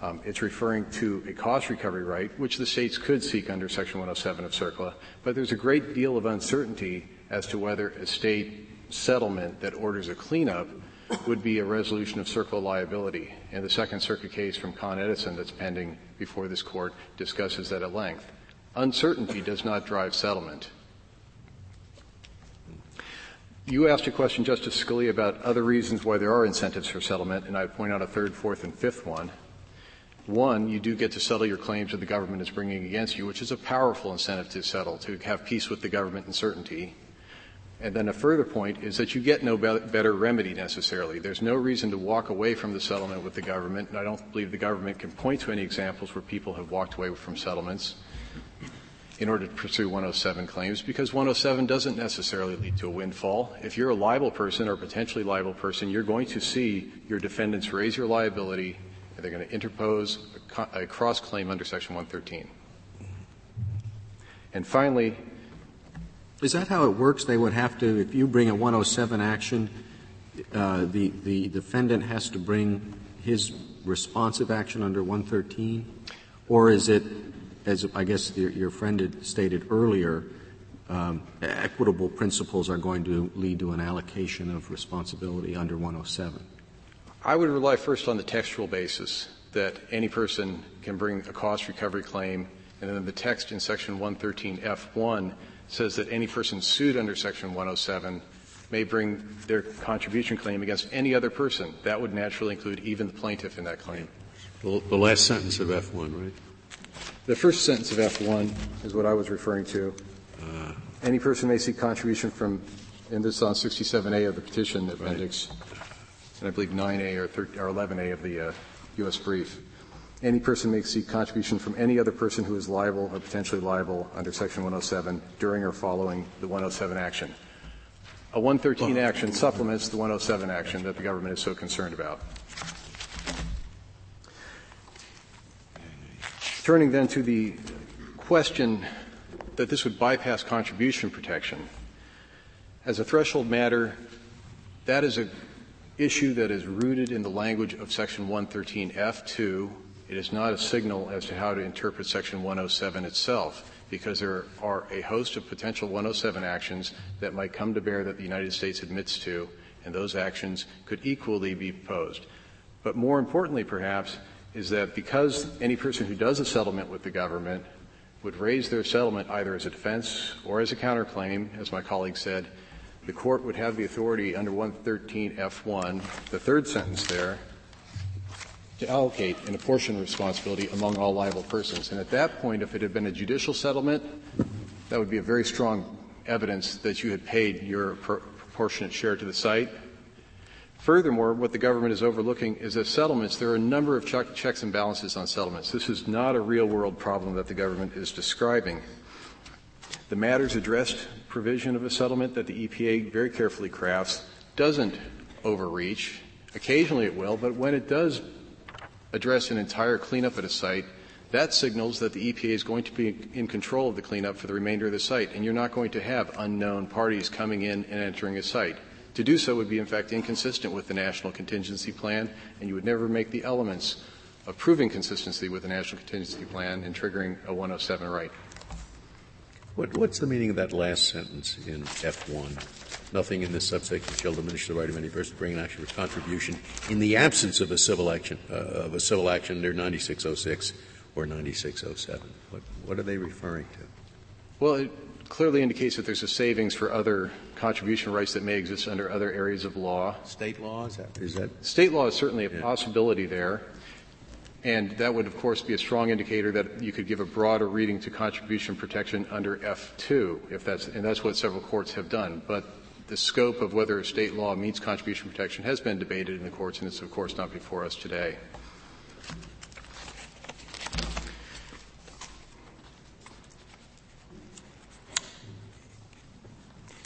K: Um, it's referring to a cost recovery right, which the states could seek under Section 107 of CERCLA, but there's a great deal of uncertainty as to whether a state settlement that orders a cleanup would be a resolution of CERCLA liability. And the Second Circuit case from Con Edison that's pending before this court discusses that at length. Uncertainty does not drive settlement. You asked a question, Justice Scalia, about other reasons why there are incentives for settlement, and I'd point out a third, fourth, and fifth one. One, you do get to settle your claims that the government is bringing against you, which is a powerful incentive to settle, to have peace with the government and certainty. And then a further point is that you get no be- better remedy necessarily. There's no reason to walk away from the settlement with the government, and I don't believe the government can point to any examples where people have walked away from settlements in order to pursue 107 claims because 107 doesn't necessarily lead to a windfall. If you're a liable person or potentially liable person, you're going to see your defendants raise your liability and they're going to interpose a, cross claim under Section 113. And finally,
A: is that how it works? They would have to, if you bring a 107 action, uh, the the defendant has to bring his responsive action under 113, or is it, as I guess your, your friend had stated earlier, um, equitable principles are going to lead to an allocation of responsibility under 107?
K: I would rely first on the textual basis. that any person can bring a cost recovery claim, and then the text in Section 113F1 says that any person sued under Section 107 may bring their contribution claim against any other person. That would naturally include even the plaintiff in that claim.
G: The, the last sentence of F1, right?
K: The first sentence of F1 is what I was referring to. Uh, any person may seek contribution from, and this is on 67A of the petition appendix, right. And I believe 9A or, 13, or 11A of the uh, U.S. brief. Any person may seek contribution from any other person who is liable or potentially liable under Section 107 during or following the 107 action. A 113 action supplements the 107 action that the government is so concerned about. Turning then to the question that this would bypass contribution protection. As a threshold matter, that is an issue that is rooted in the language of Section 113F2. It is not a signal as to how to interpret Section 107 itself because there are a host of potential 107 actions that might come to bear that the United States admits to, and those actions could equally be posed. But more importantly, perhaps, is that because any person who does a settlement with the government would raise their settlement either as a defense or as a counterclaim, as my colleague said, the court would have the authority under 113F1, the third sentence there, to allocate and apportion responsibility among all liable persons. And at that point, if it had been a judicial settlement, that would be a very strong evidence that you had paid your proportionate share to the site. Furthermore, what the government is overlooking is that settlements, there are a number of checks and balances on settlements. This is not a real world problem that the government is describing. The matters addressed provision of a settlement that the EPA very carefully crafts doesn't overreach. Occasionally it will, but when it does address an entire cleanup at a site, that signals that the EPA is going to be in control of the cleanup for the remainder of the site, and you're not going to have unknown parties coming in and entering a site. To do so would be, in fact, inconsistent with the National Contingency Plan, and you would never make the elements of proving consistency with the National Contingency Plan and triggering a 107 right.
G: What, what's the meaning of that last sentence in F1? Nothing in this subsection shall diminish the right of any person to bring an action for contribution in the absence of a civil action uh, of a civil action under 9606 or 9607. What, what are they referring to?
K: Well, it clearly indicates that there's a savings for other contribution rights that may exist under other areas of law.
G: State law is that? Is that
K: state law is certainly a yeah. possibility there. And that would, of course, be a strong indicator that you could give a broader reading to contribution protection under F2, if that's, and that's what several courts have done. But the scope of whether a state law meets contribution protection has been debated in the courts, and it's of course not before us today.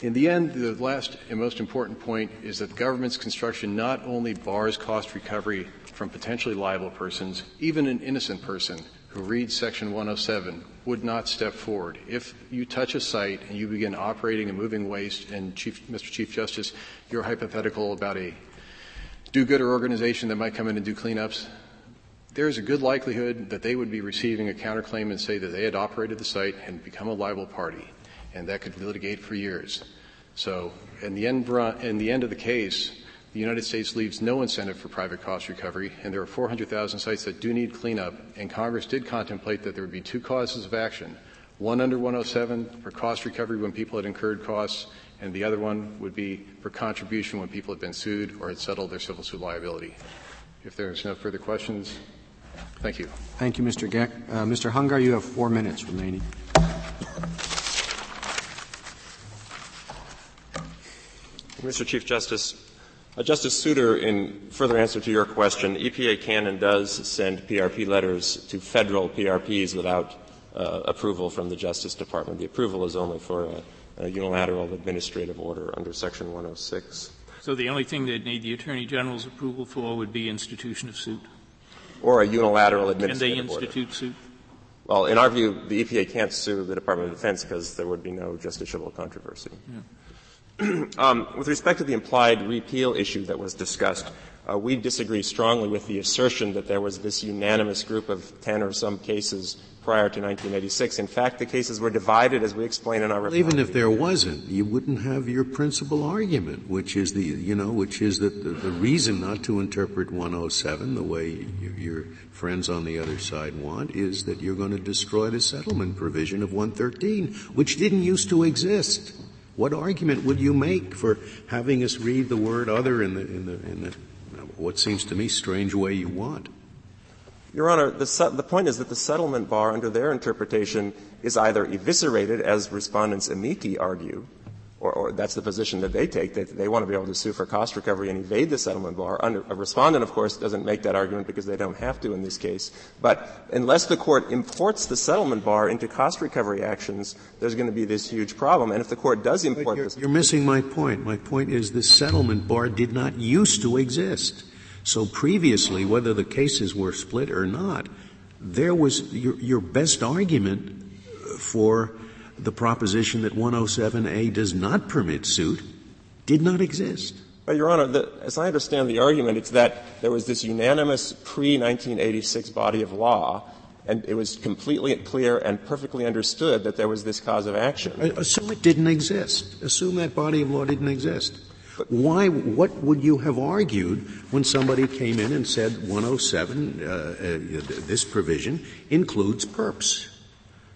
K: In the end, the last and most important point is that the government's construction not only bars cost recovery from potentially liable persons, even an innocent person who reads Section 107 would not step forward. If you touch a site and you begin operating and moving waste, and Chief, Mr. Chief Justice, you're hypothetical about a do-gooder organization that might come in and do cleanups, there is a good likelihood that they would be receiving a counterclaim and say that they had operated the site and become a liable party, and that could litigate for years. So, in the end, in the end of the case, the United States leaves no incentive for private cost recovery, and there are 400,000 sites that do need cleanup, and Congress did contemplate that there would be two causes of action. One under 107 for cost recovery when people had incurred costs, and the other one would be for contribution when people had been sued or had settled their civil suit liability. If there's no further questions, thank you.
A: Thank you, Mr. Geck. Uh, Mr. Hungar, you have four minutes remaining.
B: Mr. Chief Justice, Justice Souter, in further answer to your question, EPA can and does send PRP letters to federal PRPs without uh, approval from the Justice Department. The approval is only for a, a, unilateral administrative order under Section 106.
D: So the only thing they'd need the Attorney General's approval for would be institution of suit?
B: Or a unilateral administrative
D: order. Can they institute
B: order.
D: suit?
B: Well, in our view, the EPA can't sue the Department of Defense because there would be no justiciable controversy. Yeah. um, with respect to the implied repeal issue that was discussed, uh, we disagree strongly with the assertion that there was this unanimous group of 10 or some cases prior to 1986. In fact, the cases were divided, as we explain in our report.
G: Even if there wasn't, you wouldn't have your principal argument, which is the, you know, which is that the, the reason not to interpret 107 the way your friends on the other side want is that you're going to destroy the settlement provision of 113, which didn't used to exist. What argument would you make for having us read the word other in the, in the, in the what seems to me strange way you want?
B: Your Honor, the, the, point is that the settlement bar, under their interpretation, is either eviscerated, as respondents amici argue, or, or, that's the position that they take, that they want to be able to sue for cost recovery and evade the settlement bar. Under, a respondent, of course, doesn't make that argument because they don't have to in this case. But unless the court imports the settlement bar into cost recovery actions, there's going to be this huge problem. And if the court does import
G: you're,
B: this,
G: you're missing my point. My point is the settlement bar did not used to exist. So previously, whether the cases were split or not, there was your, your best argument for the proposition that 107A does not permit suit did not exist.
B: But Your Honor, the, as I understand the argument, it's that there was this unanimous pre-1986 body of law and it was completely clear and perfectly understood that there was this cause of action.
G: Assume it didn't exist. Assume that body of law didn't exist. But Why, what would you have argued when somebody came in and said 107, uh, uh, this provision includes perps?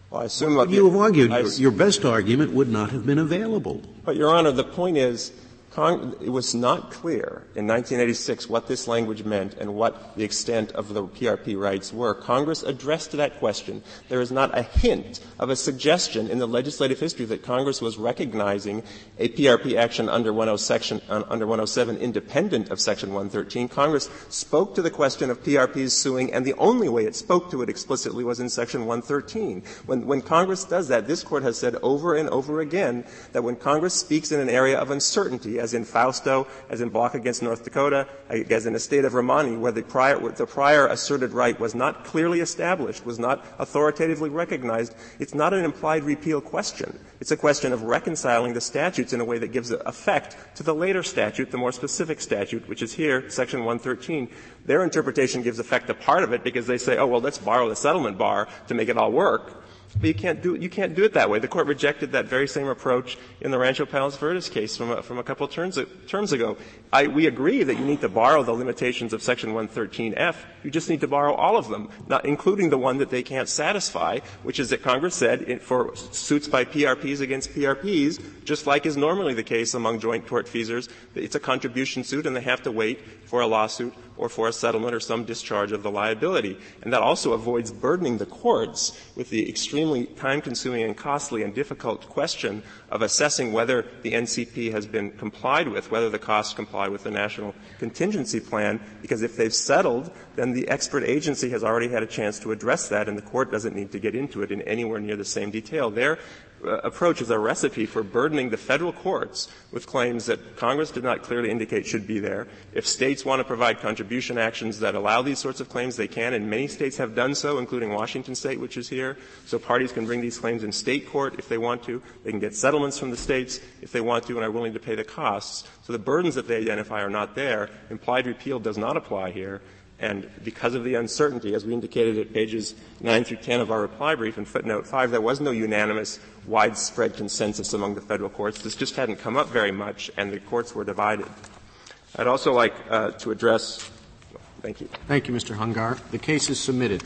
B: Well, I assume
G: what you have argued? Your, your best argument would not have been available.
B: But, Your Honor, the point is it was not clear in 1986 what this language meant and what the extent of the PRP rights were. Congress addressed that question. There is not a hint of a suggestion in the legislative history that Congress was recognizing a PRP action under, 107, uh, under 107 independent of Section 113. Congress spoke to the question of PRPs suing, and the only way it spoke to it explicitly was in Section 113. When, when Congress does that, this Court has said over and over again that when Congress speaks in an area of uncertainty, as in Fausto, as in Block against North Dakota, as in the state of Romani, where the prior, the prior asserted right was not clearly established, was not authoritatively recognized, it's not an implied repeal question. It's a question of reconciling the statutes in a way that gives effect to the later statute, the more specific statute, which is here, section 113. Their interpretation gives effect to part of it because they say, oh, well, let's borrow the settlement bar to make it all work. But you can't do you can't do it that way. The court rejected that very same approach in the Rancho Palos Verdes case from a, from a couple of terms, terms ago. I, we agree that you need to borrow the limitations of section 113F. You just need to borrow all of them, not including the one that they can't satisfy, which is that Congress said it, for suits by PRPs against PRPs, just like is normally the case among joint tortfeasors, it's a contribution suit and they have to wait for a lawsuit or for a settlement or some discharge of the liability. And that also avoids burdening the courts with the extremely time consuming and costly and difficult question of assessing whether the NCP has been complied with, whether the costs comply with the national contingency plan, because if they've settled, then the expert agency has already had a chance to address that and the court doesn't need to get into it in anywhere near the same detail. Their uh, approach is a recipe for burdening the federal courts with claims that Congress did not clearly indicate should be there. If states want to provide contribution actions that allow these sorts of claims, they can, and many states have done so, including Washington state, which is here. So parties can bring these claims in state court if they want to. They can get settlements from the states if they want to and are willing to pay the costs. So the burdens that they identify are not there. Implied repeal does not apply here. And because of the uncertainty, as we indicated at pages 9 through 10 of our reply brief and footnote 5, there was no unanimous, widespread consensus among the federal courts. This just hadn't come up very much, and the courts were divided. I'd also like uh, to address. Thank you.
A: Thank you, Mr. Hungar. The case is submitted.